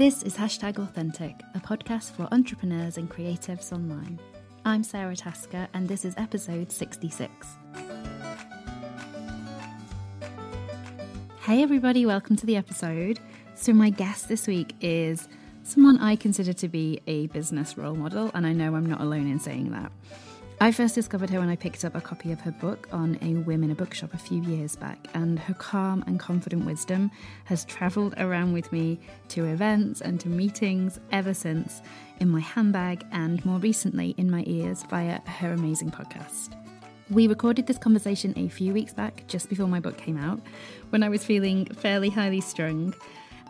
This is Hashtag Authentic, a podcast for entrepreneurs and creatives online. I'm Sarah Tasker, and this is episode 66. Hey, everybody, welcome to the episode. So, my guest this week is someone I consider to be a business role model, and I know I'm not alone in saying that. I first discovered her when I picked up a copy of her book on a whim in a bookshop a few years back, and her calm and confident wisdom has travelled around with me to events and to meetings ever since, in my handbag and more recently in my ears via her amazing podcast. We recorded this conversation a few weeks back, just before my book came out, when I was feeling fairly highly strung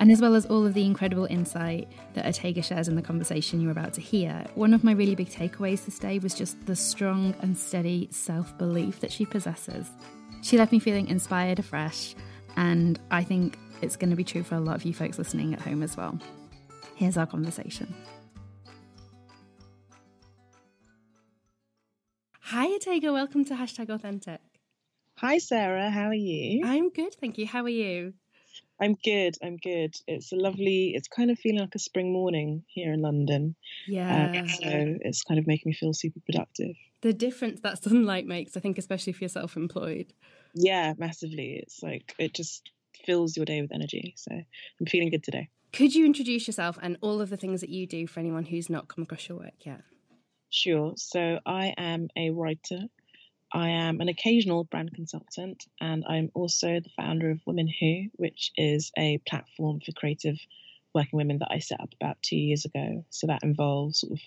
and as well as all of the incredible insight that Otegha shares in the conversation you're about to hear, one of my really big takeaways this day was just the strong and steady self belief that she possesses. She left me feeling inspired afresh, and I think it's going to be true for a lot of you folks listening at home as well. Here's our conversation. Hi, Otegha. Welcome to Hashtag Authentic. Hi, Sarah. How are you? I'm good, thank you. How are you? I'm good. I'm good. It's a lovely. It's kind of feeling like a spring morning here in London. Um, yeah. so it's kind of making me feel super productive. The difference that sunlight makes, I think, especially if you're self-employed. Yeah, massively. It's like it just fills your day with energy. So I'm feeling good today. Could you introduce yourself and all of the things that you do for anyone who's not come across your work yet? Sure. So I am a writer. I am an occasional brand consultant, and I'm also the founder of Women Who, which is a platform for creative working women that I set up about two years ago. So that involves sort of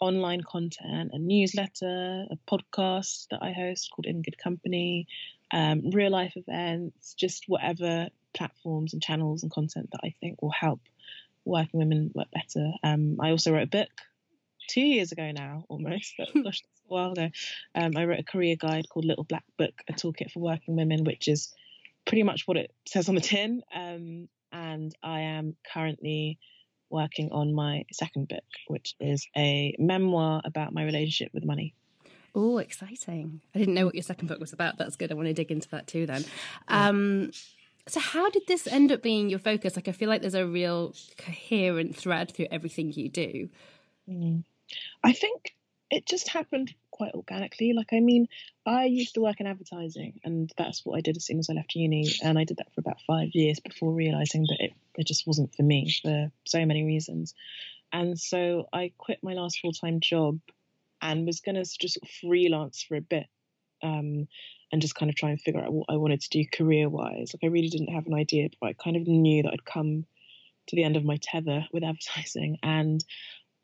online content, a newsletter, a podcast that I host called In Good Company, um, real life events, just whatever platforms and channels and content that I think will help working women work better. Um, I also wrote a book two years ago now, almost. But gosh, a while ago. Um, I wrote a career guide called Little Black Book, a toolkit for working women, which is pretty much what it says on the tin. Um, and I am currently working on my second book, which is a memoir about my relationship with money. Oh, exciting. I didn't know what your second book was about. That's good. I want to dig into that too then. Um, so, how did this end up being your focus? Like, I feel like there's a real coherent thread through everything you do. Mm. I think it just happened quite organically. Like, I mean, I used to work in advertising, and that's what I did as soon as I left uni. And I did that for about five years before realizing that it, it just wasn't for me for so many reasons. And so I quit my last full time job and was going to just freelance for a bit um, and just kind of try and figure out what I wanted to do career wise. Like, I really didn't have an idea, but I kind of knew that I'd come to the end of my tether with advertising. And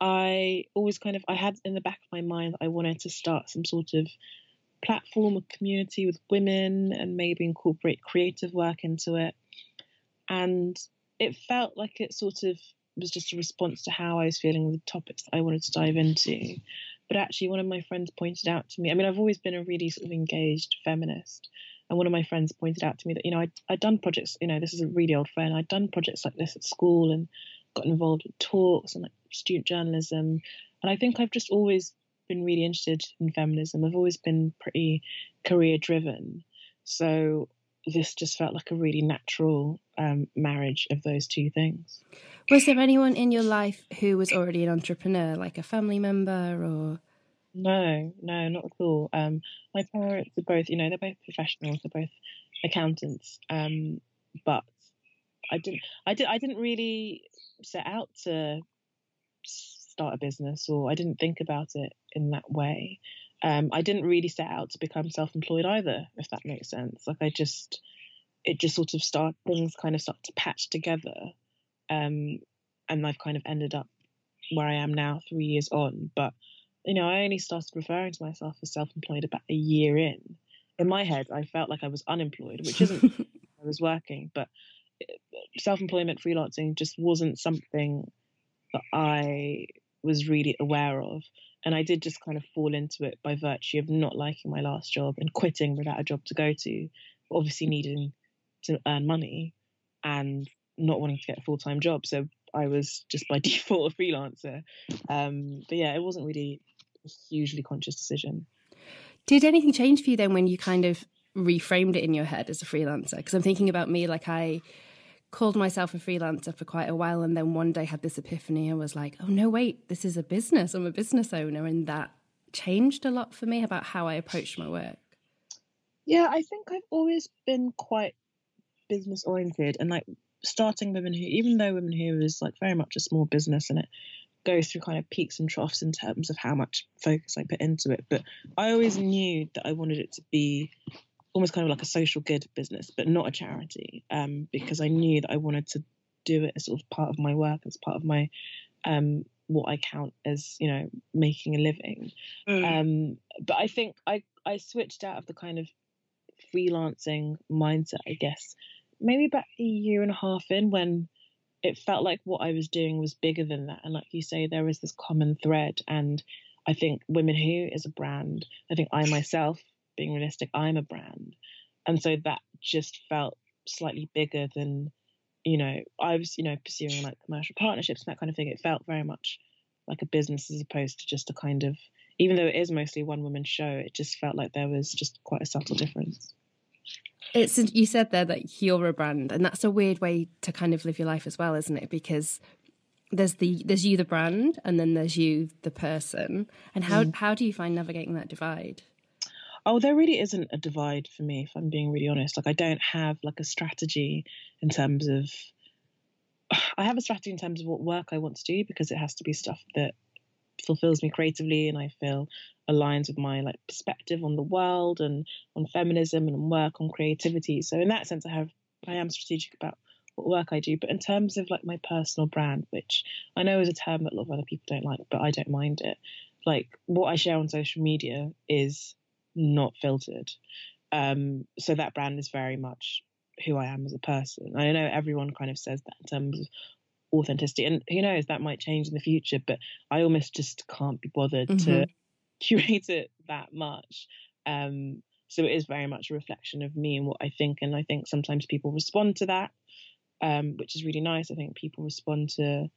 I always kind of I had in the back of my mind that I wanted to start some sort of platform or community with women and maybe incorporate creative work into it. And it felt like it sort of was just a response to how I was feeling with the topics that I wanted to dive into. But actually, one of my friends pointed out to me. I mean, I've always been a really sort of engaged feminist, and one of my friends pointed out to me that you know I'd, I'd done projects. You know, this is a really old friend. I'd done projects like this at school and got involved in talks and like student journalism. And I think I've just always been really interested in feminism. I've always been pretty career driven. So this just felt like a really natural um, marriage of those two things. Was there anyone in your life who was already an entrepreneur, like a family member or? No, no, not at all. Um, my parents are both, you know, they're both professionals. They're both accountants. Um, but I didn't, I did, I didn't really set out to start a business or I didn't think about it in that way. Um, I didn't really set out to become self-employed either, if that makes sense. Like I just, it just sort of start things kind of start to patch together, um, and I've kind of ended up where I am now, three years on. But you know, I only started referring to myself as self-employed about a year in. In my head, I felt like I was unemployed, which isn't. I was working, but self-employment freelancing just wasn't something that I was really aware of. And I did just kind of fall into it by virtue of not liking my last job and quitting without a job to go to, obviously needing to earn money and not wanting to get a full time job. So I was just by default a freelancer. Um, but yeah, it wasn't really a hugely conscious decision. Did anything change for you then when you kind of reframed it in your head as a freelancer? Because I'm thinking about me, like I called myself a freelancer for quite a while and then one day had this epiphany and was like, oh no, wait, this is a business. I'm a business owner. And that changed a lot for me about how I approached my work. Yeah, I think I've always been quite business oriented and like starting Women Who, even though Women Who is like very much a small business and it goes through kind of peaks and troughs in terms of how much focus I put into it. But I always knew that I wanted it to be almost kind of like a social good business, but not a charity, um, because I knew that I wanted to do it as sort of part of my work, as part of my um, what I count as you know making a living. Mm. Um, but I think I I switched out of the kind of freelancing mindset, I guess, maybe about a year and a half in when it felt like what I was doing was bigger than that. And like you say, there was this common thread. And I think Women Who is a brand. I think I myself being realistic, I'm a brand. And so that just felt slightly bigger than, you know, I was, you know, pursuing like commercial partnerships and that kind of thing. It felt very much like a business as opposed to just a kind of, even though it is mostly one woman show, it just felt like there was just quite a subtle difference. It's you said there that you're a brand, and that's a weird way to kind of live your life as well, isn't it? Because there's the there's you the brand, and then there's you the person. And how mm. how do you find navigating that divide? Oh, there really isn't a divide for me, if I'm being really honest. Like, I don't have like a strategy in terms of. I have a strategy in terms of what work I want to do because it has to be stuff that fulfills me creatively and I feel aligns with my like perspective on the world and on feminism and work on creativity. So in that sense, I have I am strategic about what work I do. But in terms of like my personal brand, which I know is a term that a lot of other people don't like, but I don't mind it. Like what I share on social media is not filtered. Um, so that brand is very much who I am as a person. I know everyone kind of says that in terms of authenticity, and who knows that might change in the future. But I almost just can't be bothered mm-hmm. to curate it that much. Um, so it is very much a reflection of me and what I think, and I think sometimes people respond to that, um, which is really nice. I think people respond to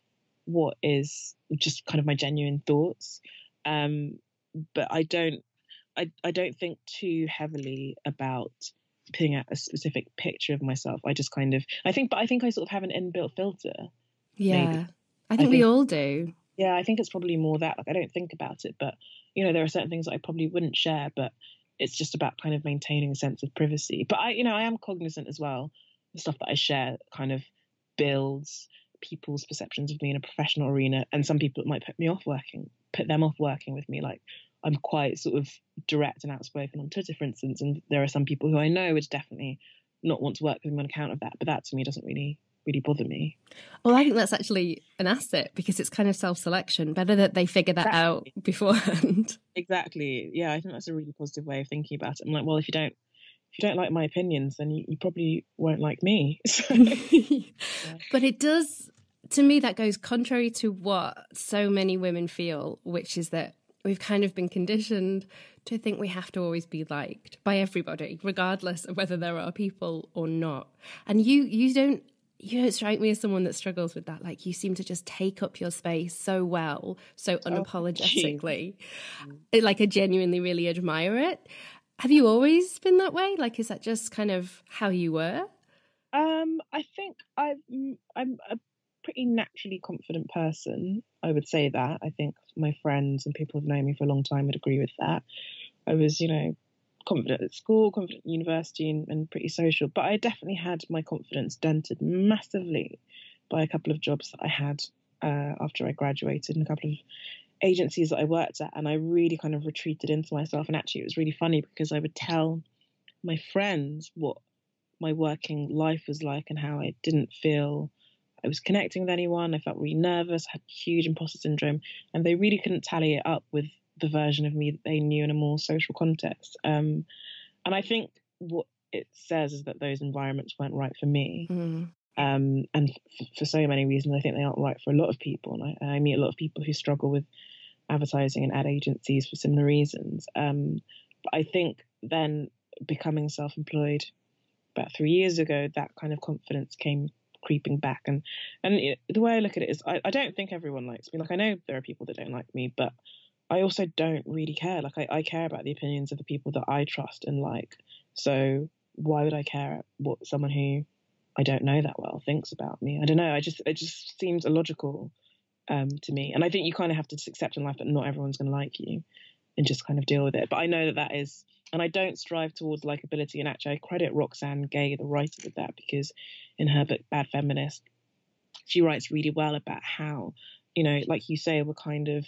what is just kind of my genuine thoughts. Um, but I don't I, I don't think too heavily about putting out a specific picture of myself. I just kind of I think but I think I sort of have an inbuilt filter. Yeah. Maybe. I think I we all do. Yeah, I think it's probably more that like I don't think about it, but you know, there are certain things that I probably wouldn't share, but it's just about kind of maintaining a sense of privacy. But I, you know, I am cognizant as well. The stuff that I share kind of builds people's perceptions of me in a professional arena, and some people it might put me off working, put them off working with me. Like I'm quite sort of direct and outspoken on Twitter, for instance, and there are some people who I know would definitely not want to work with me on account of that. But that to me doesn't really really bother me. Well, I think that's actually an asset because it's kind of self selection. Better that they figure that exactly. out beforehand. Exactly. Yeah, I think that's a really positive way of thinking about it. I'm like, well, if you don't if you don't like my opinions, then you, you probably won't like me. So, yeah. But it does to me that goes contrary to what so many women feel, which is that we've kind of been conditioned to think we have to always be liked by everybody, regardless of whether there are people or not. And you you don't you don't strike me as someone that struggles with that. Like you seem to just take up your space so well, so oh, unapologetically. Oh, like I genuinely really admire it. Have you always been that way? Like, is that just kind of how you were? Um, I think I'm I'm a pretty naturally confident person. I would say that. I think my friends and people who've known me for a long time would agree with that. I was, you know, confident at school, confident at university, and, and pretty social. But I definitely had my confidence dented massively by a couple of jobs that I had uh, after I graduated and a couple of agencies that I worked at. And I really kind of retreated into myself. And actually, it was really funny because I would tell my friends what my working life was like and how I didn't feel I was connecting with anyone. I felt really nervous, I had huge imposter syndrome, and they really couldn't tally it up with the version of me that they knew in a more social context. Um, and I think what it says is that those environments weren't right for me. Mm. Um, and f- for so many reasons, I think they aren't right for a lot of people. And I, I, meet a lot of people who struggle with advertising and ad agencies for similar reasons. Um, but I think then becoming self employed about three years ago, that kind of confidence came creeping back. And and it, the way I look at it is, I, I don't think everyone likes me. Like I know there are people that don't like me, but I also don't really care. Like I, I care about the opinions of the people that I trust and like. So why would I care what someone who I don't know that well thinks about me. I don't know. I just it just seems illogical um, to me, and I think you kind of have to accept in life that not everyone's going to like you, and just kind of deal with it. But I know that that is, and I don't strive towards likability. And actually, I credit Roxane Gay, the writer, with that because in her book Bad Feminist, she writes really well about how, you know, like you say, we're kind of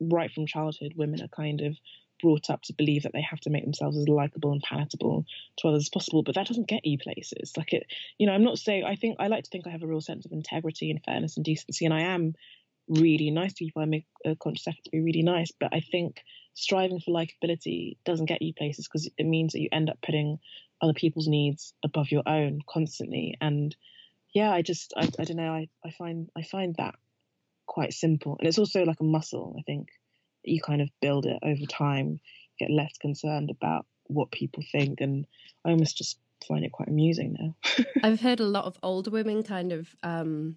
right from childhood, women are kind of brought up to believe that they have to make themselves as likable and palatable to others as possible, but that doesn't get you places. Like it, you know, I'm not saying I think I like to think I have a real sense of integrity and fairness and decency, and I am really nice to people. I make a conscious effort to be really nice, but I think striving for likability doesn't get you places because it means that you end up putting other people's needs above your own constantly. And yeah, I just I, I don't know. I, I find I find that quite simple, and it's also like a muscle. I think you kind of build it over time, get less concerned about what people think, and I almost just find it quite amusing now. I've heard a lot of older women kind of. Um,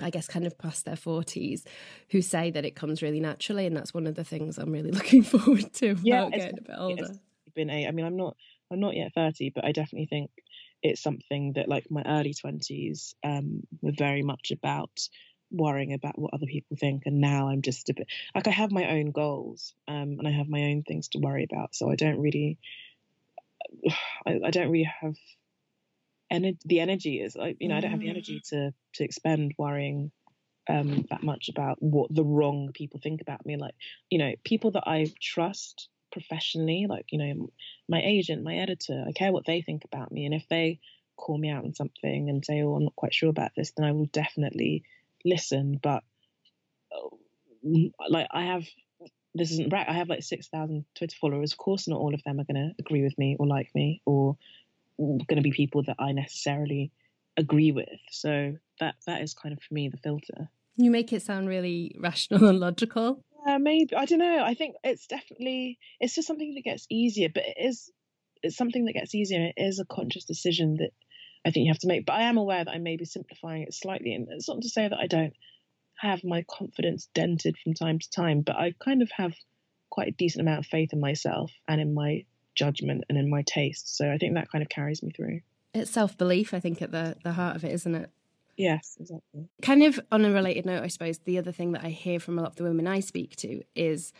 I guess kind of past their 40s who say that it comes really naturally and that's one of the things I'm really looking forward to yeah, getting a bit older. been a I mean I'm not I'm not yet 30 but I definitely think it's something that like my early 20s um, were very much about worrying about what other people think and now i'm just a bit like i have my own goals um, and i have my own things to worry about so i don't really i, I don't really have the energy is like you know i don't have the energy mm. to to expend worrying um, that much about what the wrong people think about me like you know people that i trust professionally like you know my agent my editor i care what they think about me and if they call me out on something and say oh i'm not quite sure about this then i will definitely listen, but like I have this isn't right. I have like six thousand Twitter followers. Of course, not all of them are going to agree with me or like me, or going to be people that I necessarily agree with. So that that is kind of for me the filter. You make it sound really rational and logical. Yeah, maybe I don't know. I think it's definitely it's just something that gets easier, but it is it's something that gets easier. It is a conscious decision that I think you have to make. But I am aware that I may be simplifying it slightly, and it's not to say that I don't have my confidence dented from time to time, but I kind of have quite a decent amount of faith in myself and in my judgment and in my taste. So I think that kind of carries me through. It's self belief, I think, at the the heart of it, isn't it? Yes, exactly. Kind of on a related note, I suppose the other thing that I hear from a lot of the women I speak to is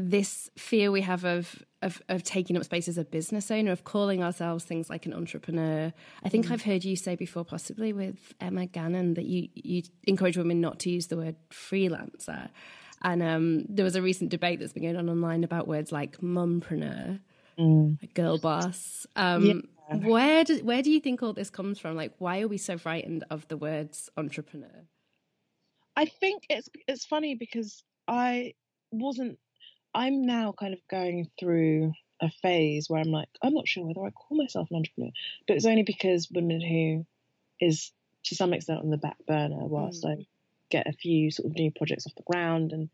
this fear we have of, of, of taking up space as a business owner, of calling ourselves things like an entrepreneur. I think mm. I've heard you say before, possibly with Emma Gannon, that you you encourage women not to use the word freelancer. And um, there was a recent debate that's been going on online about words like mumpreneur, mm. girl boss. Um, yeah. Where do where do you think all this comes from? Like, why are we so frightened of the words entrepreneur? I think it's it's funny because I wasn't I'm now kind of going through a phase where I'm like, I'm not sure whether I call myself an entrepreneur, but it's only because Women Who is to some extent on the back burner whilst mm. I get a few sort of new projects off the ground and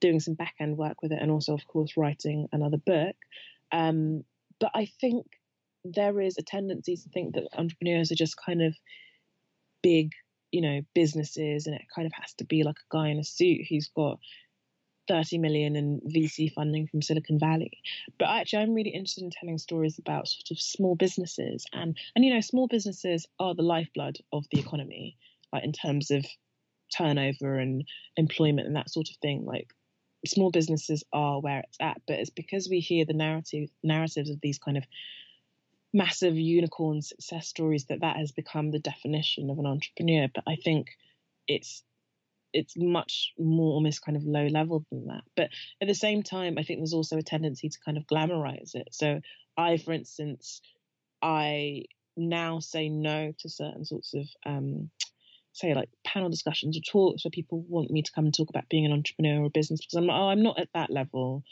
doing some back end work with it, and also, of course, writing another book. Um, but I think there is a tendency to think that entrepreneurs are just kind of big, you know, businesses, and it kind of has to be like a guy in a suit who's got 30 million in VC funding from Silicon Valley. But actually, I'm really interested in telling stories about sort of small businesses. And, and you know, small businesses are the lifeblood of the economy, like in terms of turnover and employment and that sort of thing. Like, small businesses are where it's at. But it's because we hear the narrative narratives of these kind of massive unicorn success stories that that has become the definition of an entrepreneur. But I think it's it's much more almost kind of low level than that. But at the same time, I think there's also a tendency to kind of glamorize it. So I, for instance, I now say no to certain sorts of um, say like panel discussions or talks where people want me to come and talk about being an entrepreneur or business because I'm like, oh I'm not at that level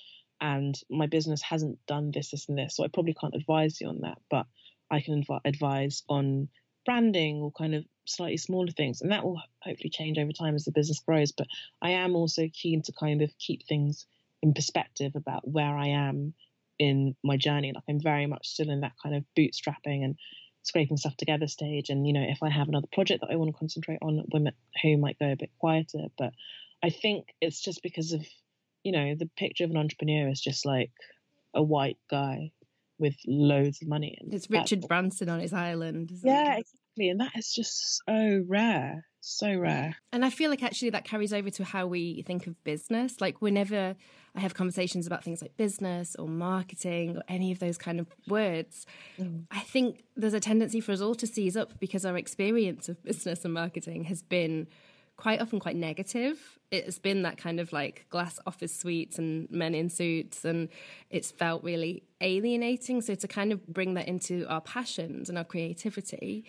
and my business hasn't done this this and this. So I probably can't advise you on that but I can adv- advise on branding or kind of slightly smaller things and that will hopefully change over time as the business grows but i am also keen to kind of keep things in perspective about where i am in my journey. Like i'm very much still in that kind of bootstrapping and scraping stuff together stage and you know if i have another project that i want to concentrate on women who might go a bit quieter but i think it's just because of you know the picture of an entrepreneur is just like a white guy with loads of money. And it's Richard Branson on his island. Yeah, it? exactly, and that is just so rare, so rare. And I feel like actually that carries over to how we think of business. Like whenever I have conversations about things like business or marketing or any of those kind of words, mm. I think there's a tendency for us all to seize up because our experience of business and marketing has been quite often quite negative. It's been that kind of like glass office suites and men in suits, and it's felt really alienating. So to kind of bring that into our passions and our creativity,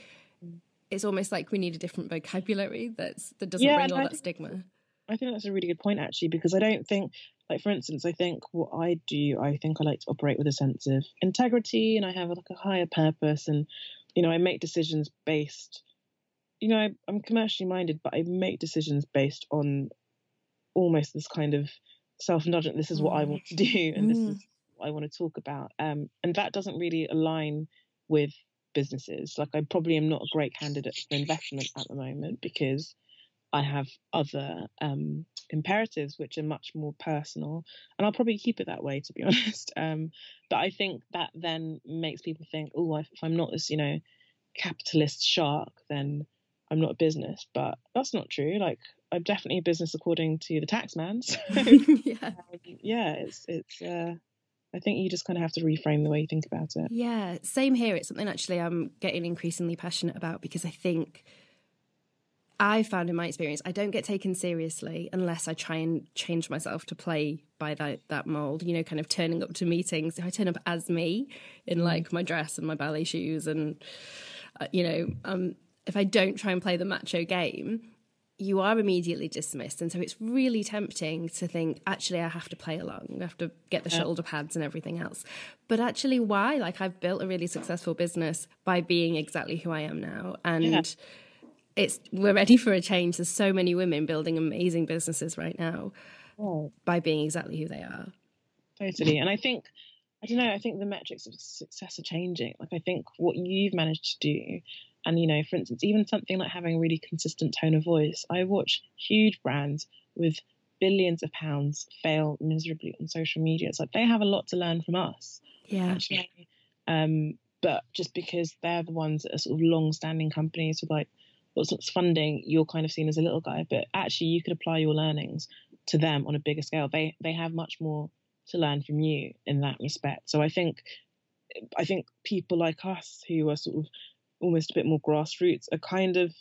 it's almost like we need a different vocabulary that's that doesn't yeah, bring all I that think, stigma. I think that's a really good point actually, because I don't think like for instance, I think what I do, I think I like to operate with a sense of integrity and I have like a higher purpose and you know, I make decisions based you know, I, I'm commercially minded, but I make decisions based on almost this kind of self-indulgent. This is what I want to do, and this is mm. what I want to talk about. Um, and that doesn't really align with businesses. Like, I probably am not a great candidate for investment at the moment because I have other um, imperatives which are much more personal, and I'll probably keep it that way, to be honest. Um, but I think that then makes people think, oh, if I'm not this, you know, capitalist shark, then I'm not a business, but that's not true. Like I'm definitely a business according to the tax man. So yeah, um, yeah, it's it's. Uh, I think you just kind of have to reframe the way you think about it. Yeah, same here. It's something actually I'm getting increasingly passionate about because I think I found in my experience I don't get taken seriously unless I try and change myself to play by that that mold. You know, kind of turning up to meetings. If I turn up as me in mm. like my dress and my ballet shoes and. Uh, you know, um, if I don't try and play the macho game, you are immediately dismissed. And so it's really tempting to think, actually, I have to play along. I have to get the yeah. shoulder pads and everything else. But actually, why? Like, I've built a really successful business by being exactly who I am now. And yeah. it's, we're ready for a change. There's so many women building amazing businesses right now oh. by being exactly who they are. Totally. And I think, I don't know, I think the metrics of success are changing. Like, I think what you've managed to do and, you know, for instance, even something like having a really consistent tone of voice. I watch huge brands with billions of pounds fail miserably on social media. It's like they have a lot to learn from us. Yeah. Actually. Um, but just because they're the ones that are sort of long standing companies with like lots of funding, you're kind of seen as a little guy. But actually you could apply your learnings to them on a bigger scale. They they have much more to learn from you in that respect. So I think I think people like us who are sort of almost a bit more grassroots are kind of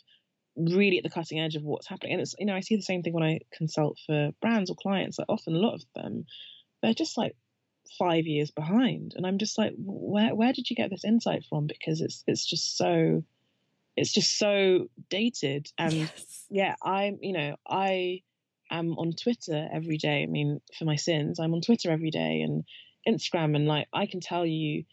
really at the cutting edge of what's happening. And it's you know I see the same thing when I consult for brands or clients. Like often a lot of them, they're just like five years behind, and I'm just like, where where did you get this insight from? Because it's it's just so it's just so dated. And yes. yeah, I'm you know I am on Twitter every day. I mean, for my sins, I'm on Twitter every day and Instagram, and like I can tell you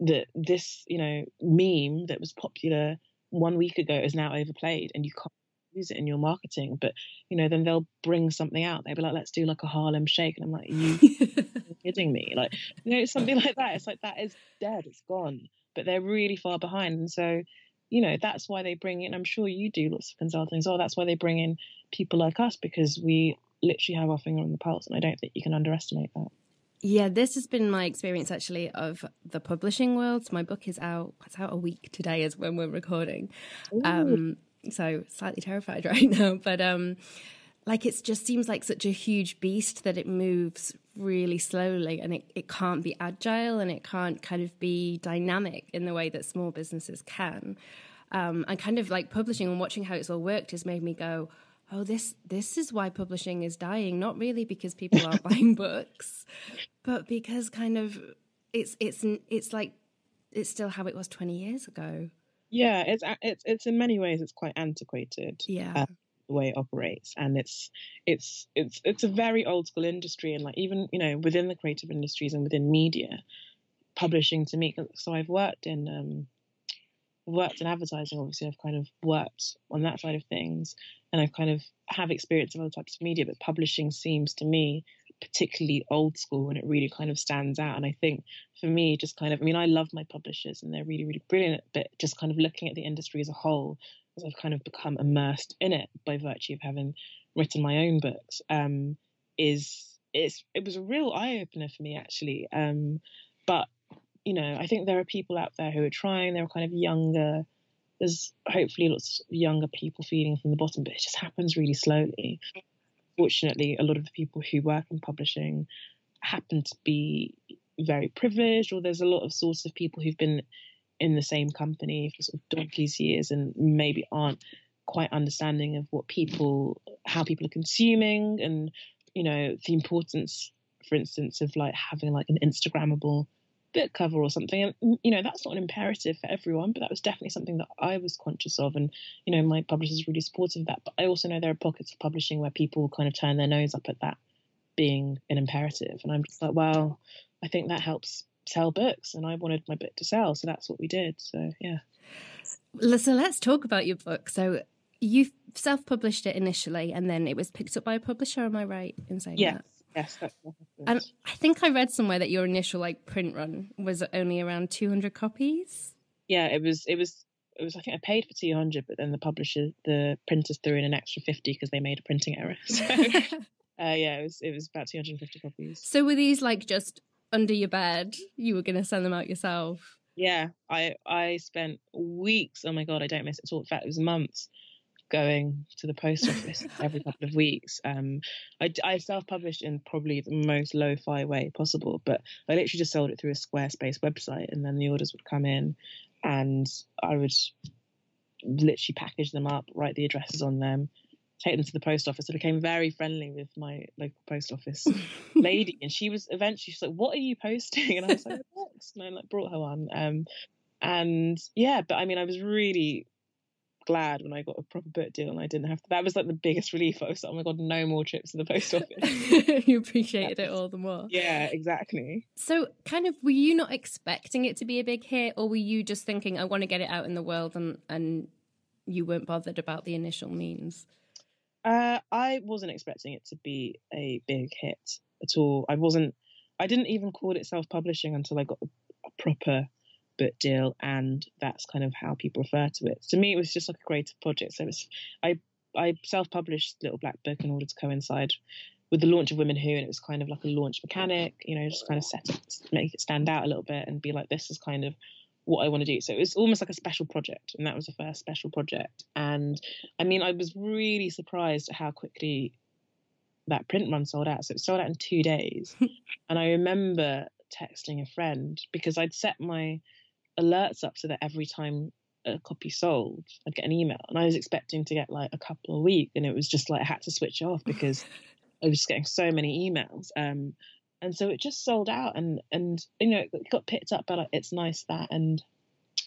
that this, you know, meme that was popular one week ago is now overplayed and you can't use it in your marketing. But, you know, then they'll bring something out. They'll be like, let's do like a Harlem shake. And I'm like, you kidding me? Like, you know, something like that. It's like, that is dead. It's gone. But they're really far behind. And so, you know, that's why they bring in, I'm sure you do lots of consulting as well. That's why they bring in people like us because we literally have our finger on the pulse. And I don't think you can underestimate that. Yeah, this has been my experience actually of the publishing world. So my book is out. It's out a week today, is when we're recording. Um, so slightly terrified right now, but um, like it just seems like such a huge beast that it moves really slowly, and it, it can't be agile and it can't kind of be dynamic in the way that small businesses can. Um, and kind of like publishing and watching how it's all worked has made me go, oh this this is why publishing is dying. Not really because people aren't buying books but because kind of it's it's it's like it's still how it was 20 years ago. Yeah it's it's it's in many ways it's quite antiquated yeah. uh, the way it operates. And it's it's it's it's a very old school industry. And like even you know within the creative industries and within media publishing to me so i've worked in um worked in advertising obviously i've kind of worked on that side of things and I've kind of have experience of other types of media, but publishing seems to me particularly old school and it really kind of stands out. And I think for me, just kind of, I mean, I love my publishers and they're really, really brilliant, but just kind of looking at the industry as a whole, as I've kind of become immersed in it by virtue of having written my own books, um, is it's it was a real eye opener for me actually. Um, but you know, I think there are people out there who are trying. There are kind of younger there's hopefully lots of younger people feeding from the bottom, but it just happens really slowly. Fortunately, a lot of the people who work in publishing happen to be very privileged, or there's a lot of sorts of people who've been in the same company for sort of donkey's years and maybe aren't quite understanding of what people, how people are consuming, and you know the importance, for instance, of like having like an Instagrammable book cover or something. And mm, you know that's not an imperative for everyone, but that was definitely something that I was conscious of, and you know my publisher's really supportive of that. But I also know there are pockets of publishing where people kind of turn their nose up at that being an imperative, and I'm just like, well, I think that helps sell books, and I wanted my book to sell, so that's what we did. So yeah. So let's talk about your book. So you self-published it initially, and then it was picked up by a publisher. Am I right in saying yes. that? Yes, that's what And I think I read somewhere that your initial like print run was only around 200 copies. Yeah, it was. It was. It was. I think I paid for 200, but then the publisher, the printers threw in an extra 50 because they made a printing error. So, uh, yeah, it was. It was about 250 copies. So were these like just under your bed? You were going to send them out yourself? Yeah, I I spent weeks. Oh my god, I don't miss it at all. In fact, it was months going to the post office every couple of weeks. Um, I, I self-published in probably the most lo-fi way possible, but I literally just sold it through a Squarespace website, and then the orders would come in, and I would literally package them up, write the addresses on them, take them to the post office. I became very friendly with my local post office lady, and she was eventually she's like, "What are you posting?" And I was like, "Books," and I like brought her one. Um, and yeah, but I mean, I was really glad when I got a proper book deal and I didn't have to. That was like the biggest relief. I was like, oh my god, no more trips to the post office. you appreciated it all the more. Yeah, exactly. So, kind of, were you not expecting it to be a big hit, or were you just thinking, I want to get it out in the world, and and you weren't bothered about the initial means? Uh, I wasn't expecting it to be a big hit at all. I wasn't. I didn't even call it self-publishing until I got a, a proper book deal, and that's kind of how people refer to it. To me, it was just like a creative project. So it was, I I self-published Little Black Book in order to coincide with the launch of Women Who, and it was kind of like a launch mechanic, you know, just kind of set it, make it stand out a little bit, and be like, this is kind of what I want to do. So it was almost like a special project, and that was the first special project. And I mean, I was really surprised at how quickly that print run sold out. So it sold out in two days, and I remember texting a friend because I'd set my alerts up so that every time a copy sold, I'd get an email. And I was expecting to get like a couple a week, and it was just like I had to switch off because I was getting so many emails. Um, and so it just sold out, and and you know it got picked up by like It's Nice That and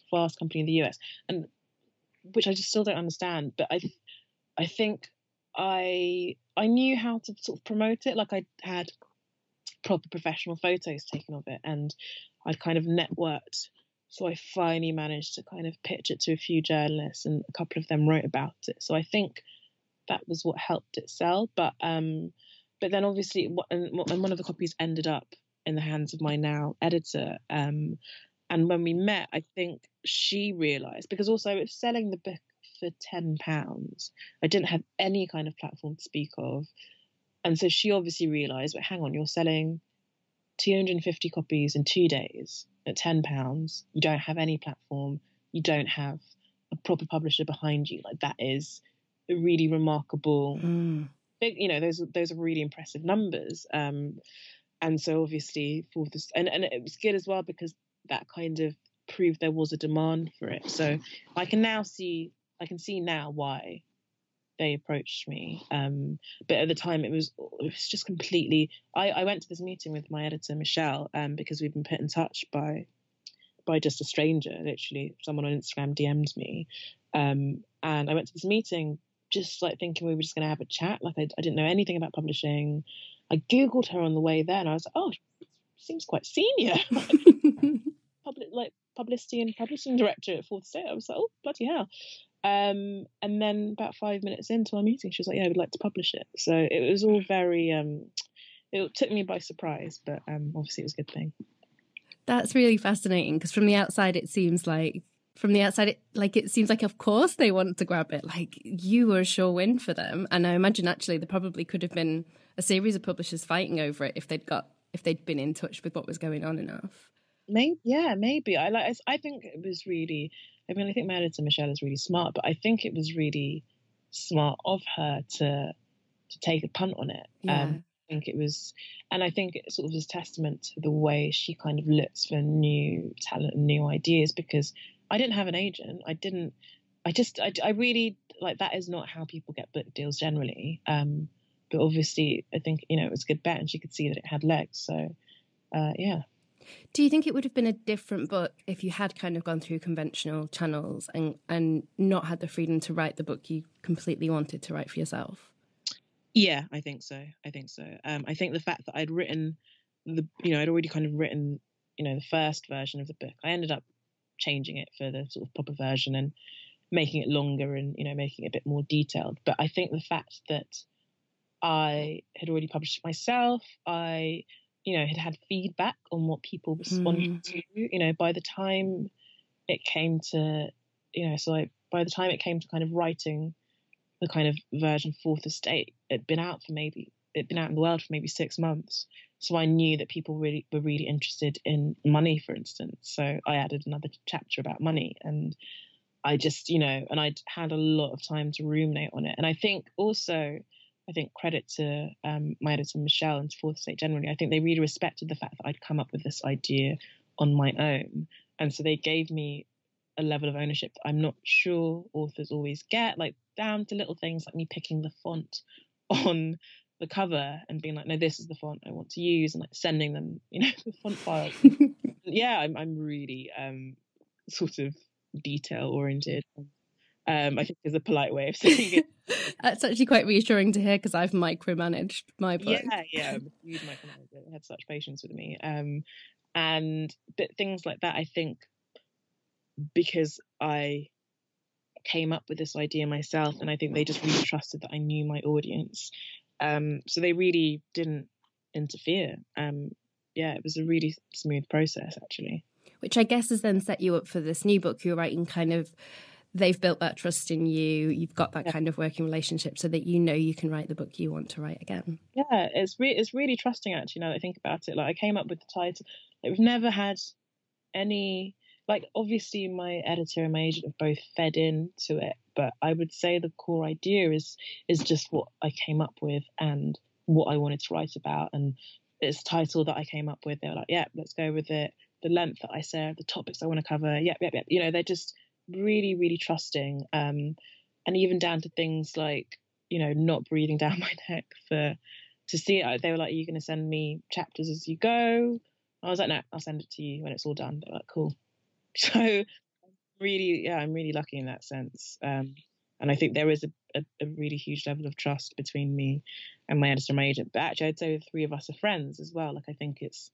Fast Company in the US, and which I just still don't understand. But I, I think I I knew how to sort of promote it. Like I had proper professional photos taken of it, and I'd kind of networked so I finally managed to kind of pitch it to a few journalists, and a couple of them wrote about it. So I think that was what helped it sell. But um, but then obviously, and one of the copies ended up in the hands of my now editor. Um, and when we met, I think she realised because also it's selling the book for ten pounds. I didn't have any kind of platform to speak of, and so she obviously realised. But hang on, you're selling 250 copies in two days at £10, you don't have any platform, you don't have a proper publisher behind you. Like that is a really remarkable, mm. big, you know, those, those are really impressive numbers. Um, and so obviously for this, and, and it was good as well because that kind of proved there was a demand for it. So I can now see, I can see now why they approached me. Um, but at the time, it was it was just completely. I, I went to this meeting with my editor Michelle um, because we've been put in touch by by just a stranger. Literally, someone on Instagram DM'd me, um, and I went to this meeting just like thinking we were just going to have a chat. Like I, I didn't know anything about publishing. I googled her on the way there, and I was like, oh, seems quite senior. Public like publicity and publishing director at Fourth Estate. I was like, oh bloody hell. Um, and then about five minutes into our meeting, she was like, "Yeah, I would like to publish it." So it was all very. Um, it took me by surprise, but um, obviously it was a good thing. That's really fascinating because from the outside, it seems like from the outside, it, like it seems like of course they want to grab it. Like you were a sure win for them, and I imagine actually there probably could have been a series of publishers fighting over it if they'd got if they'd been in touch with what was going on enough. Maybe, yeah, maybe. I like. I think it was really I mean, I think my editor Michelle is really smart, but I think it was really smart of her to to take a punt on it. Yeah. Um, I think it was, and I think it sort of is testament to the way she kind of looks for new talent and new ideas. Because I didn't have an agent, I didn't, I just, I, I really like that is not how people get book deals generally. Um, but obviously, I think you know it was a good bet, and she could see that it had legs. So, uh, yeah. Do you think it would have been a different book if you had kind of gone through conventional channels and and not had the freedom to write the book you completely wanted to write for yourself? Yeah, I think so. I think so. Um, I think the fact that I'd written the, you know, I'd already kind of written, you know, the first version of the book. I ended up changing it for the sort of proper version and making it longer and you know making it a bit more detailed. But I think the fact that I had already published it myself, I, you know, had had feedback on what people responded Mm. to. You know, by the time it came to, you know, so I, by the time it came to kind of writing the kind of version fourth estate, it'd been out for maybe it'd been out in the world for maybe six months. So I knew that people really were really interested in money, for instance. So I added another chapter about money, and I just, you know, and I'd had a lot of time to ruminate on it. And I think also, I think credit to um, my editor Michelle and to Fourth Estate generally. I think they really respected the fact that I'd come up with this idea on my own, and so they gave me a level of ownership that I'm not sure authors always get, like down to little things like me picking the font on the cover and being like, no, this is the font I want to use, and like sending them, you know, the font files. yeah, I'm I'm really um sort of detail oriented. Um, I think is a polite way of saying it. That's actually quite reassuring to hear because I've micromanaged my book. Yeah, yeah. I'm a huge micromanager. They had such patience with me. Um, and but things like that, I think, because I came up with this idea myself, and I think they just really trusted that I knew my audience. Um, so they really didn't interfere. Um, yeah, it was a really smooth process, actually. Which I guess has then set you up for this new book you're writing. Kind of, they've built that trust in you. You've got that Yeah. kind of working relationship, so that you know you can write the book you want to write again. Yeah, it's re- it's really trusting actually. Now that I think about it, like I came up with the title. Like, we've never had any like obviously my editor and my agent have both fed into it, but I would say the core idea is is just what I came up with and what I wanted to write about. And it's title that I came up with. They were like, yeah, let's go with it. The length that I said, the topics I want to cover, yep, yep, yep. You know, they're just really, really trusting. Um, and even down to things like, you know, not breathing down my neck for to see it. They were like, Are you gonna send me chapters as you go? I was like, No, I'll send it to you when it's all done. They're like, Cool. So really, yeah, I'm really lucky in that sense. Um, and I think there is a, a, a really huge level of trust between me and my editor and my agent. But actually I'd say the three of us are friends as well. Like I think it's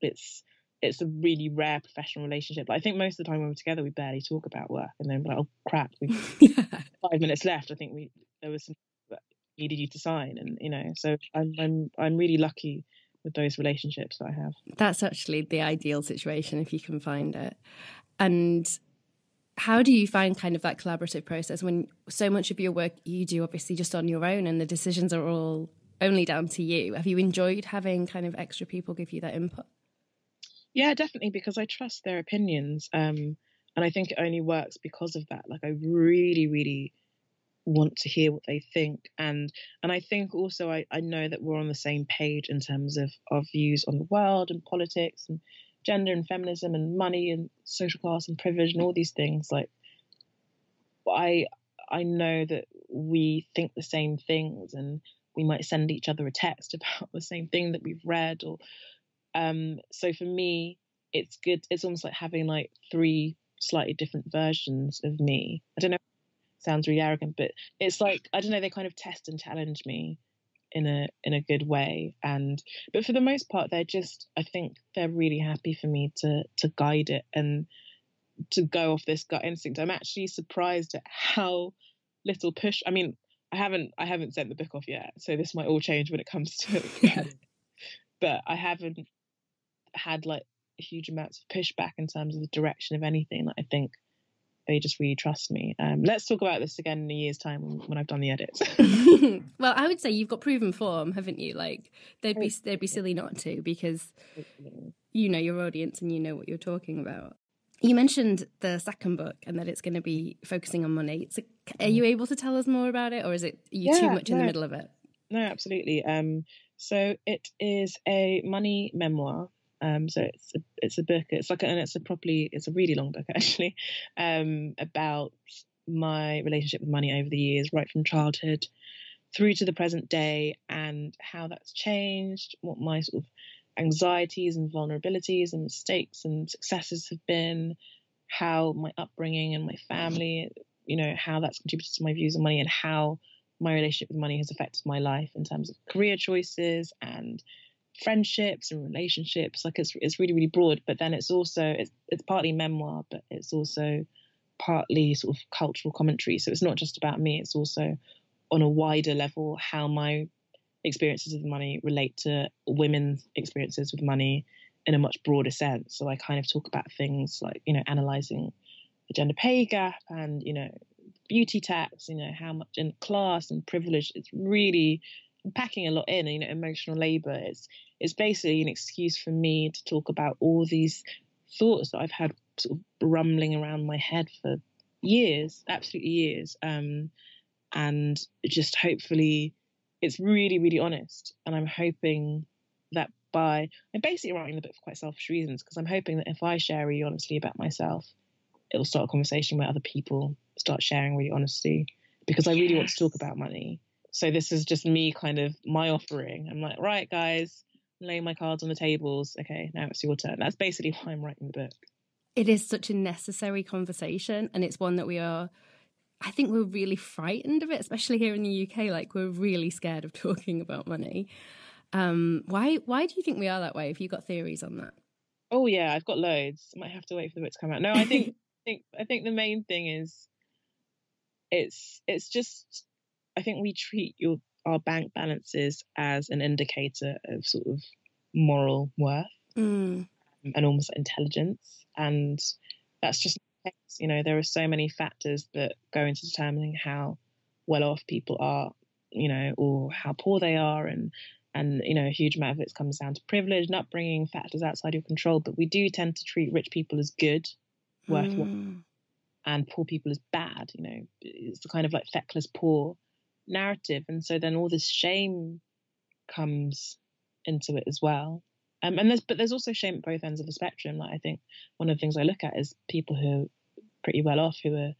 it's it's a really rare professional relationship. Like, I think most of the time when we're together, we barely talk about work, and then like, oh crap, we've yeah. five minutes left. I think we there was some that needed you to sign, and you know, so I'm I'm I'm really lucky with those relationships that I have. That's actually the ideal situation if you can find it. And how do you find kind of that collaborative process when so much of your work you do obviously just on your own and the decisions are all only down to you? Have you enjoyed having kind of extra people give you that input? Yeah, definitely, because I trust their opinions, um, and I think it only works because of that. Like, I really, really want to hear what they think, and and I think also I, I know that we're on the same page in terms of our views on the world and politics and gender and feminism and money and social class and privilege and all these things. Like, I I know that we think the same things, and we might send each other a text about the same thing that we've read or um so for me it's good it's almost like having like three slightly different versions of me. I don't know sounds really arrogant but it's like i don't know they kind of test and challenge me in a in a good way. And but for the most part they're just i think they're really happy for me to to guide it and to go off this gut instinct. I'm actually surprised at how little push i mean i haven't i haven't sent the book off yet so this might all change when it comes to but i haven't had like huge amounts of pushback in terms of the direction of anything. Like, I think they just really trust me. Um, let's talk about this again in a year's time when, when I've done the edits. well, I would say you've got proven form, haven't you? Like they'd be they'd be silly not to because you know your audience and you know what you're talking about. You mentioned the second book and that it's going to be focusing on money. So are you able to tell us more about it, or is it you yeah, too much in the middle of it? No, absolutely. Um, so it is a money memoir. Um, so it's a, it's a book. It's like and it's a properly it's a really long book actually um, about my relationship with money over the years, right from childhood through to the present day, and how that's changed, what my sort of anxieties and vulnerabilities and mistakes and successes have been, how my upbringing and my family, you know, how that's contributed to my views on money and how my relationship with money has affected my life in terms of career choices and friendships and relationships. Like it's it's really really broad, but then it's also it's it's partly memoir, but it's also partly sort of cultural commentary. So it's not just about me; it's also on a wider level how my experiences with money relate to women's experiences with money in a much broader sense. So I kind of talk about things like, you know, analyzing the gender pay gap and, you know, beauty tax, you know, how much in class and privilege. It's really packing a lot in, you know, emotional labor. It's it's basically an excuse for me to talk about all these thoughts that I've had sort of rumbling around my head for years, absolutely years. Um, and just hopefully it's really, really honest. And I'm hoping that by, I'm basically writing the book for quite selfish reasons because I'm hoping that if I share really honestly about myself, it'll start a conversation where other people start sharing really honestly because I really yes. want to talk about money. So this is just me kind of my offering. I'm like, right, guys, laying my cards on the tables. Okay, now it's your turn. That's basically why I'm writing the book. It is such a necessary conversation, and it's one that we are I think we're really frightened of it, especially here in the UK. Like we're really scared of talking about money. Um, why why do you think we are that way? Have you got theories on that? Oh yeah, I've got loads. I might have to wait for the book to come out. No, I think I think I think the main thing is it's it's just I think we treat your our bank balances as an indicator of sort of moral worth mm. and almost intelligence, and that's just you know, there are so many factors that go into determining how well off people are, you know, or how poor they are, and and you know, a huge amount of it comes down to privilege and upbringing, factors outside your control. But we do tend to treat rich people as good, worthwhile, mm. and poor people as bad. You know, it's the kind of like feckless poor narrative, and so then all this shame comes into it as well. Um, and there's but there's also shame at both ends of the spectrum. Like I think one of the things I look at is people who are pretty well off who are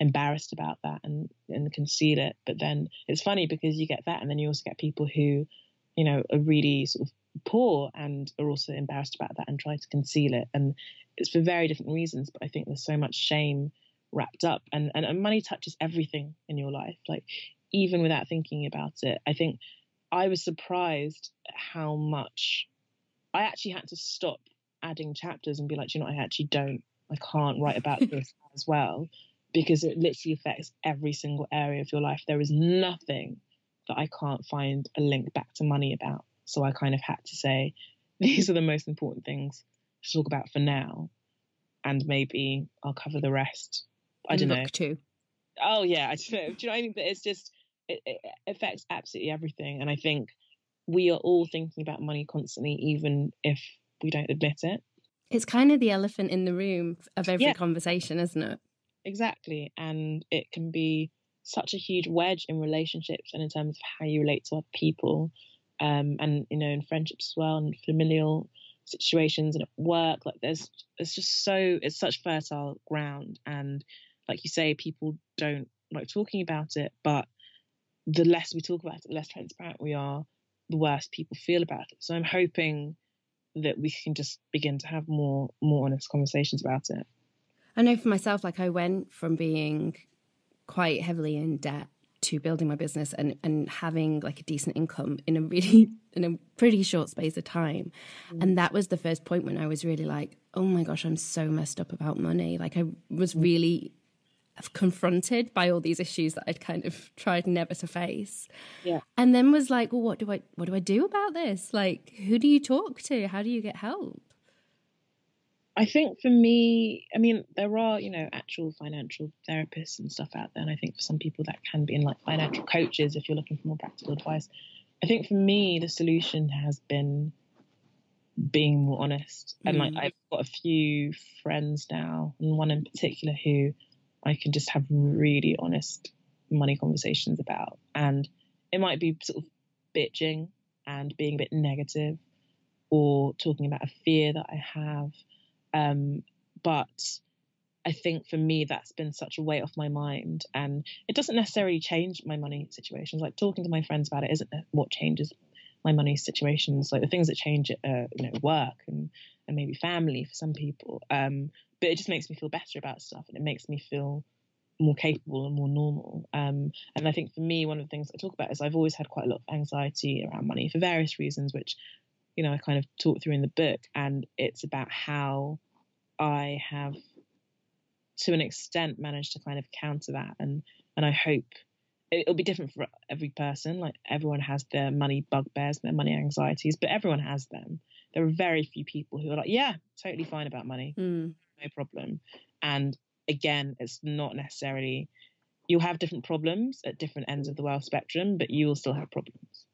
embarrassed about that and and conceal it. But then it's funny because you get that, and then you also get people who, you know, are really sort of poor and are also embarrassed about that and try to conceal it. And it's for very different reasons. But I think there's so much shame wrapped up, and and, and money touches everything in your life. Like even without thinking about it, I think I was surprised how much I actually had to stop adding chapters and be like, you know, I actually don't I can't write about this as well because it literally affects every single area of your life. There is nothing that I can't find a link back to money about. So I kind of had to say, these are the most important things to talk about for now. And maybe I'll cover the rest. I don't know. Too. Oh yeah, I don't know. Do you know what I mean? But it's just it, it affects absolutely everything. And I think we are all thinking about money constantly, even if we don't admit it. It's kind of the elephant in the room of every yeah. conversation, isn't it? Exactly. And it can be such a huge wedge in relationships and in terms of how you relate to other people. Um, and you know, in friendships as well, and familial situations and at work. Like there's, it's just so, it's such fertile ground. And like you say, people don't like talking about it, but the less we talk about it, the less transparent we are, the worse people feel about it. So I'm hoping that we can just begin to have more more honest conversations about it. I know for myself, like I went from being quite heavily in debt to building my business and and having like a decent income in a really in a pretty short space of time. Mm. And that was the first point when I was really like, oh my gosh, I'm so messed up about money. Like I was mm. really confronted by all these issues that I'd kind of tried never to face. Yeah. And then was like, well, what do I what do I do about this? Like, who do you talk to? How do you get help? I think for me, I mean, there are, you know, actual financial therapists and stuff out there. And I think for some people that can be in like financial coaches if you're looking for more practical advice. I think for me, the solution has been being more honest. And like Mm. I've got a few friends now, and one in particular who I can just have really honest money conversations about. And it might be sort of bitching and being a bit negative or talking about a fear that I have. Um, but I think for me, that's been such a weight off my mind. And it doesn't necessarily change my money situations. Like talking to my friends about it isn't what changes my money situations. Like the things that change it are, you know, work and, and maybe family for some people. Um, but it just makes me feel better about stuff and it makes me feel more capable and more normal. Um, and I think for me, one of the things I talk about is I've always had quite a lot of anxiety around money for various reasons, which, you know, I kind of talk through in the book. And it's about how I have, to an extent, managed to kind of counter that. And and I hope it- it'll be different for every person. Like everyone has their money bugbears, and their money anxieties, but everyone has them. There are very few people who are like, yeah, totally fine about money Mm. No problem. And again, it's not necessarily you'll have different problems at different ends of the wealth spectrum, but you will still have problems.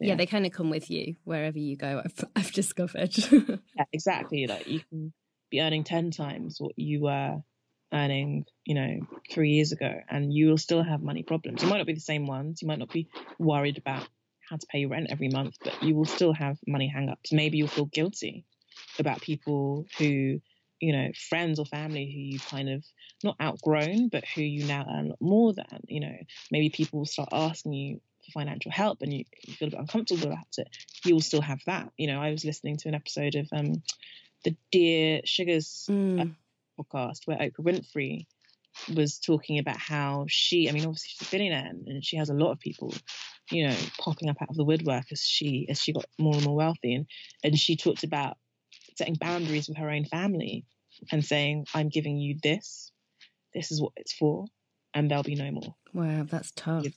Yeah, Yeah. they kind of come with you wherever you go. I've, I've discovered. Yeah, exactly. Like you can be earning ten times what you were earning, you know, three years ago, and you will still have money problems. You might not be the same ones. You might not be worried about how to pay your rent every month, but you will still have money hang-ups. Maybe you'll feel guilty about people who, you know, friends or family who you kind of not outgrown, but who you now earn a lot more than. You know, maybe people will start asking you for financial help, and you, you feel a bit uncomfortable about it. You will still have that. You know, I was listening to an episode of um, the Dear Sugars Mm. podcast where Oprah Winfrey was talking about how she, I mean, obviously she's a billionaire and she has a lot of people, you know, popping up out of the woodwork as she as she got more and more wealthy, and and she talked about setting boundaries with her own family and saying, "I'm giving you this, this is what it's for, and there'll be no more." Wow, that's tough. Yeah.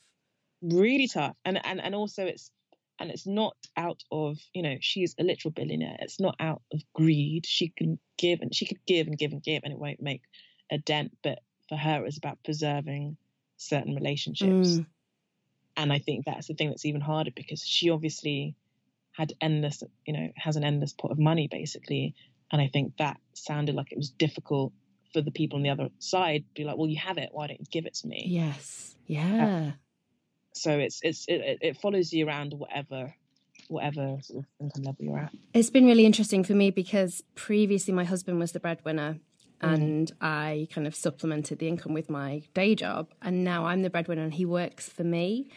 Really tough, and and and also it's and it's not out of you know she's a literal billionaire it's not out of greed she can give and she could give and give and give and it won't make a dent but for her it's about preserving certain relationships Mm. and i think that's the thing that's even harder because she obviously had endless you know has an endless pot of money basically and i think that sounded like it was difficult for the people on the other side to be like well you have it why don't you give it to me Yes. Yeah. so it's it's it, it- it follows you around whatever whatever sort of income level you're at It's been really interesting for me because previously my husband was the breadwinner Mm. and I kind of supplemented the income with my day job. And now I'm the breadwinner and he works for me.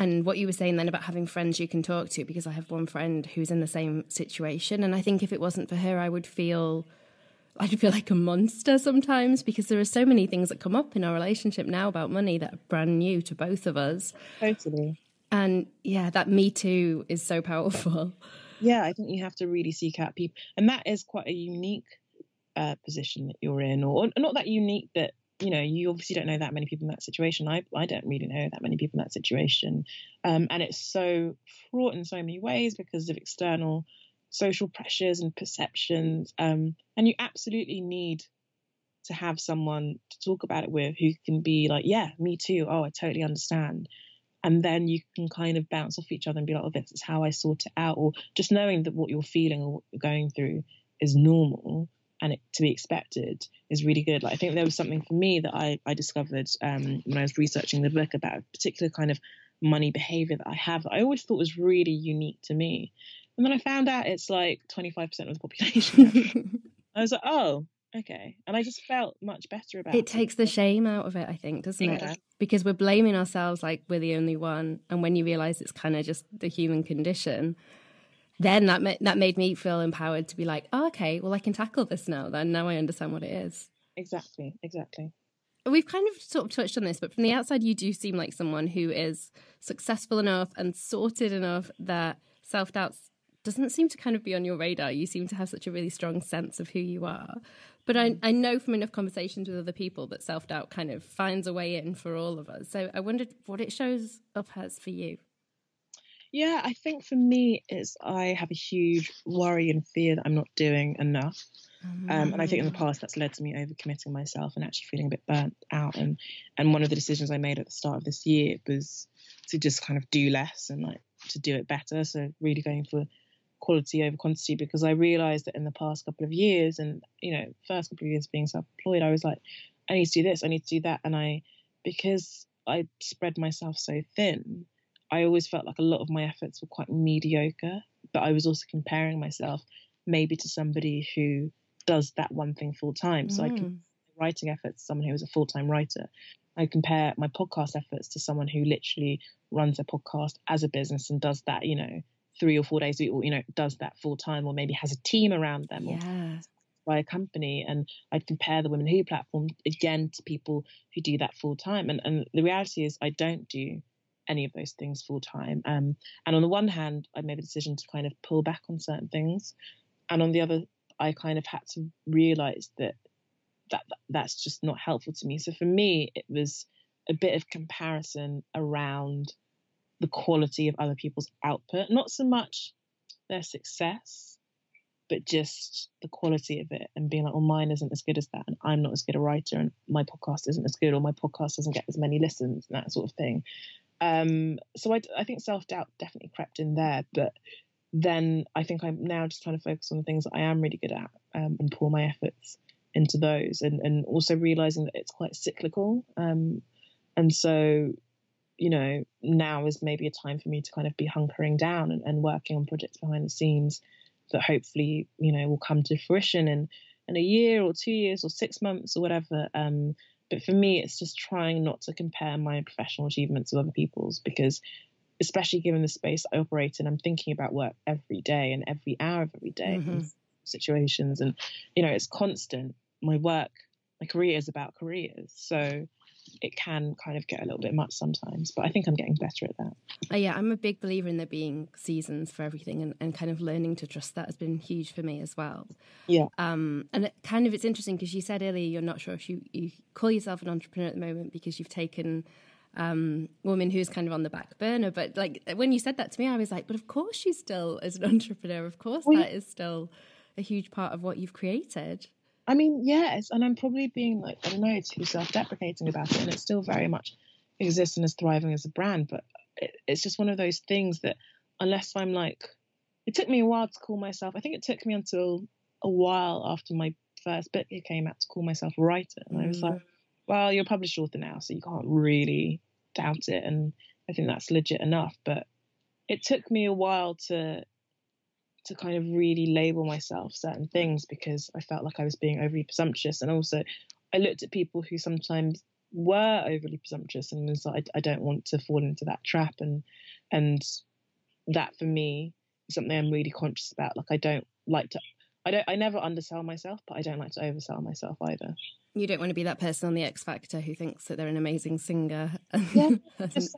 And what you were saying then about having friends you can talk to, because I have one friend who's in the same situation. And I think if it wasn't for her, I would feel. I'd feel like a monster sometimes because there are so many things that come up in our relationship now about money that are brand new to both of us. totally And yeah, that Me Too is so powerful. yeah i think you have to really seek out people and that is quite a unique uh, position that you're in or, or not that unique but you know you obviously don't know that many people in that situation. I, I don't really know that many people in that situation. Um, and it's so fraught in so many ways because of external social pressures and perceptions. Um, and you absolutely need to have someone to talk about it with who can be like yeah me too. Oh i totally understand. And then you can kind of bounce off each other and be like, oh, this is how I sort it out, or just knowing that what you're feeling or what you're going through is normal and it, to be expected is really good. Like I think there was something for me that I I discovered um, when I was researching the book about a particular kind of money behavior that I have that I always thought was really unique to me, and then I found out it's like 25% of the population. I was like, oh, okay, and I just felt much better about It It takes the shame out of it, I think, doesn't Yeah. it? Because we're blaming ourselves like we're the only one, and when you realize it's kind of just the human condition, then that ma- that made me feel empowered to be like, oh, okay, well, I can tackle this now. Then now I understand what it is. exactly, exactly. We've kind of sort of touched on this, but from the outside, you do seem like someone who is successful enough and sorted enough that self doubt doesn't seem to kind of be on your radar. You seem to have such a really strong sense of who you are. But I, mm. I know from enough conversations with other people that self doubt kind of finds a way in for all of us. So I wondered what it shows up as for you. Yeah, I think for me is I have a huge worry and fear that I'm not doing enough. Um, and I think in the past that's led to me overcommitting myself and actually feeling a bit burnt out. And and one of the decisions I made at the start of this year was to just kind of do less and like to do it better. So really going for quality over quantity because I realized that in the past couple of years and you know first couple of years being self-employed I was like I need to do this I need to do that and I because I spread myself so thin I always felt like a lot of my efforts were quite mediocre but I was also comparing myself maybe to somebody who does that one thing full time so mm. I can writing efforts to someone who is a full-time writer I compare my podcast efforts to someone who literally runs a podcast as a business and does that you know three or four days a week, or you know, does that full time, or maybe has a team around them, yeah. or by a company. And I'd compare the Women Who platform again to people who do that full time. And and the reality is, I don't do any of those things full time. Um, and on the one hand, I made a decision to kind of pull back on certain things, and on the other, I kind of had to realize that that that's just not helpful to me. So for me, it was a bit of comparison around the quality of other people's output, not so much their success, but just the quality of it and being like, oh, mine isn't as good as that, and I'm not as good a writer, and my podcast isn't as good, or my podcast doesn't get as many listens, and that sort of thing. Um, so I, I think self doubt definitely crept in there, but then I think I'm now just trying to focus on the things that I am really good at um, and pour my efforts into those, and and also realizing that it's quite cyclical. Um, and so you know, now is maybe a time for me to kind of be hunkering down and, and working on projects behind the scenes that hopefully, you know, will come to fruition in, in a year or two years or six months or whatever. Um, but for me, it's just trying not to compare my professional achievements with other people's because, especially given the space I operate in, I'm thinking about work every day and every hour of every day mm-hmm. situations. And, you know, it's constant. My work, my career is about careers. So, it can kind of get a little bit much sometimes. But I think I'm getting better at that. Uh, yeah, I'm a big believer in there being seasons for everything, and, and kind of learning to trust that has been huge for me as well. Yeah. Um, and it kind of it's interesting because you said earlier you're not sure if you you call yourself an entrepreneur at the moment because you've taken um, Women Who's kind of on the back burner. But like when you said that to me, I was like, but of course she's still as an entrepreneur. Of course well, that is still a huge part of what you've created. I mean, yes, and I'm probably being like, I don't know, too self deprecating about it, and it still very much exists and is thriving as a brand, but it, it's just one of those things that unless I'm like, it took me a while to call myself, I think it took me until a while after my first book came out to call myself a writer. And I was like, mm. well, you're a published author now, so you can't really doubt it. And I think that's legit enough. But it took me a while to to kind of really label myself certain things because I felt like I was being overly presumptuous. And also, I looked at people who sometimes were overly presumptuous and was like, I, I don't want to fall into that trap. And and that for me is something I'm really conscious about. Like I don't like to. I don't. I never undersell myself, but I don't like to oversell myself either. You don't want to be that person on the X Factor who thinks that they're an amazing singer. yeah, just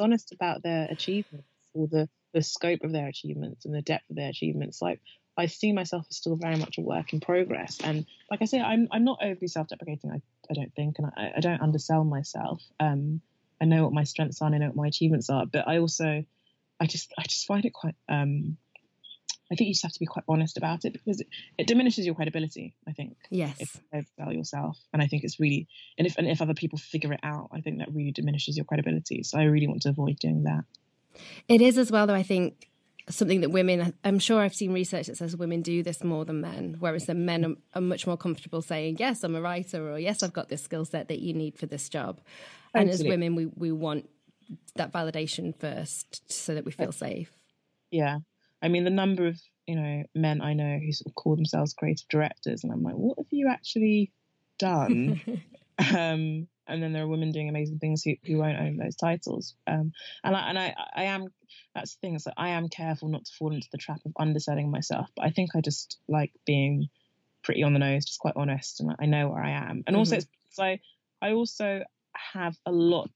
honest about their achievements or the the scope of their achievements and the depth of their achievements. Like I see myself as still very much a work in progress. And like I say, I'm I'm not overly self-deprecating. I, I don't think, and I, I don't undersell myself. Um, I know what my strengths are, and I know what my achievements are. But I also, I just I just find it quite. Um, I think you just have to be quite honest about it because it, it diminishes your credibility. I think. Yes. If you sell yourself, and I think it's really, and if and if other people figure it out, I think that really diminishes your credibility. So I really want to avoid doing that. It is as well, though, I think something that women, I'm sure I've seen research that says women do this more than men, whereas the men are, are much more comfortable saying, yes, I'm a writer, or yes, I've got this skill set that you need for this job. And as women, we, we want that validation first so that we feel safe. Yeah. I mean, the number of, you know, men I know who sort of call themselves creative directors, and I'm like, what have you actually done? um, and then there are women doing amazing things who, who won't own those titles. Um, and I, and I, I am that's the thing. Like I am careful not to fall into the trap of underselling myself. But I think I just like being pretty on the nose, just quite honest, and I know where I am. And mm-hmm. also, so I also have a lot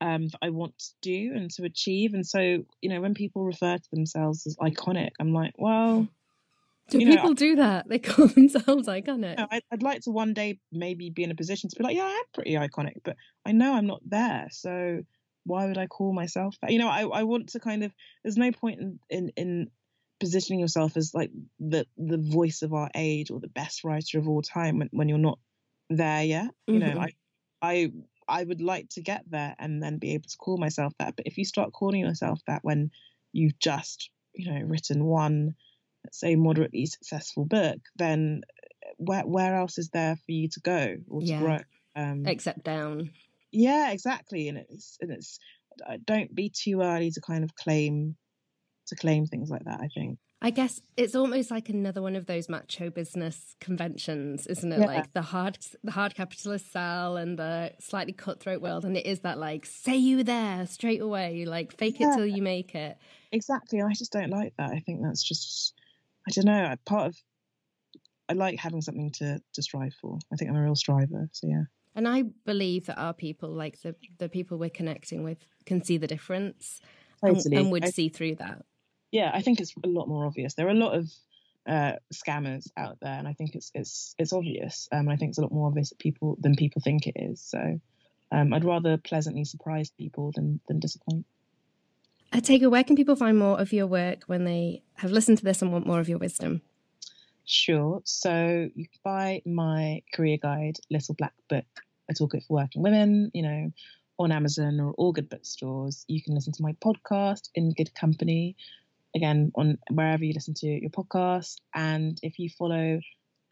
um, that I want to do and to achieve. And so, you know, when people refer to themselves as iconic, I'm like, well, do you people know, do that? They call themselves iconic. Know, I'd, I'd, like to one day maybe be in a position to be like, yeah, I'm pretty iconic, but I know I'm not there. So why would I call myself that? You know, I, I want to kind of. There's no point in, in in positioning yourself as like the the voice of our age or the best writer of all time when, when you're not there yet. You mm-hmm. know, I I I would like to get there and then be able to call myself that. But if you start calling yourself that when you've just you know, written one, let's say, moderately successful book, then where where else is there for you to go or to Yeah. grow? Um, Except down. yeah, exactly. And it's and it's uh, don't be too early to kind of claim to claim things like that. I think. I guess it's almost like another one of those macho business conventions, isn't it? Yeah. Like the hard, the hard capitalist sell and the slightly cutthroat world, and it is that like say you there straight away, like fake it till you make it. Exactly. I just don't like that. I think that's just I don't know. I part of I like having something to to strive for. I think I'm a real striver. So yeah. And I believe that our people, like the the people we're connecting with, can see the difference and, Totally. and would I- see through that. yeah, I think it's a lot more obvious. There are a lot of uh, scammers out there, and I think it's it's it's obvious. Um, I think it's a lot more obvious that people than people think it is. So, um, I'd rather pleasantly surprise people than than disappoint. Otegha, where can people find more of your work when they have listened to this and want more of your wisdom? Sure. So you can buy my career guide, Little Black Book, a toolkit for working women. You know, on Amazon or all good bookstores. You can listen to my podcast in good company. Again, on wherever you listen to your podcast, and if you follow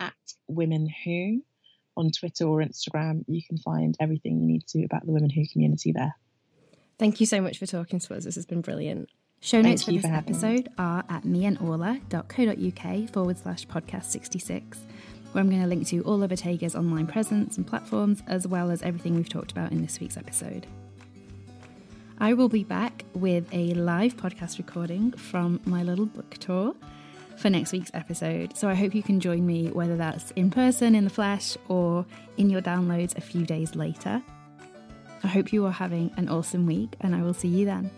at Women Who on Twitter or Instagram, you can find everything you need to about the Women Who community there. Thank you so much for talking to us. This has been brilliant. Show Thank notes for this for having me. episode are at meandorla.co.uk forward slash podcast 66, where I'm going to link to all of Otegha's online presence and platforms, as well as everything we've talked about in this week's episode. I will be back with a live podcast recording from my little book tour for next week's episode. So I hope you can join me, whether that's in person, in the flesh, or in your downloads a few days later. I hope you are having an awesome week, and I will see you then.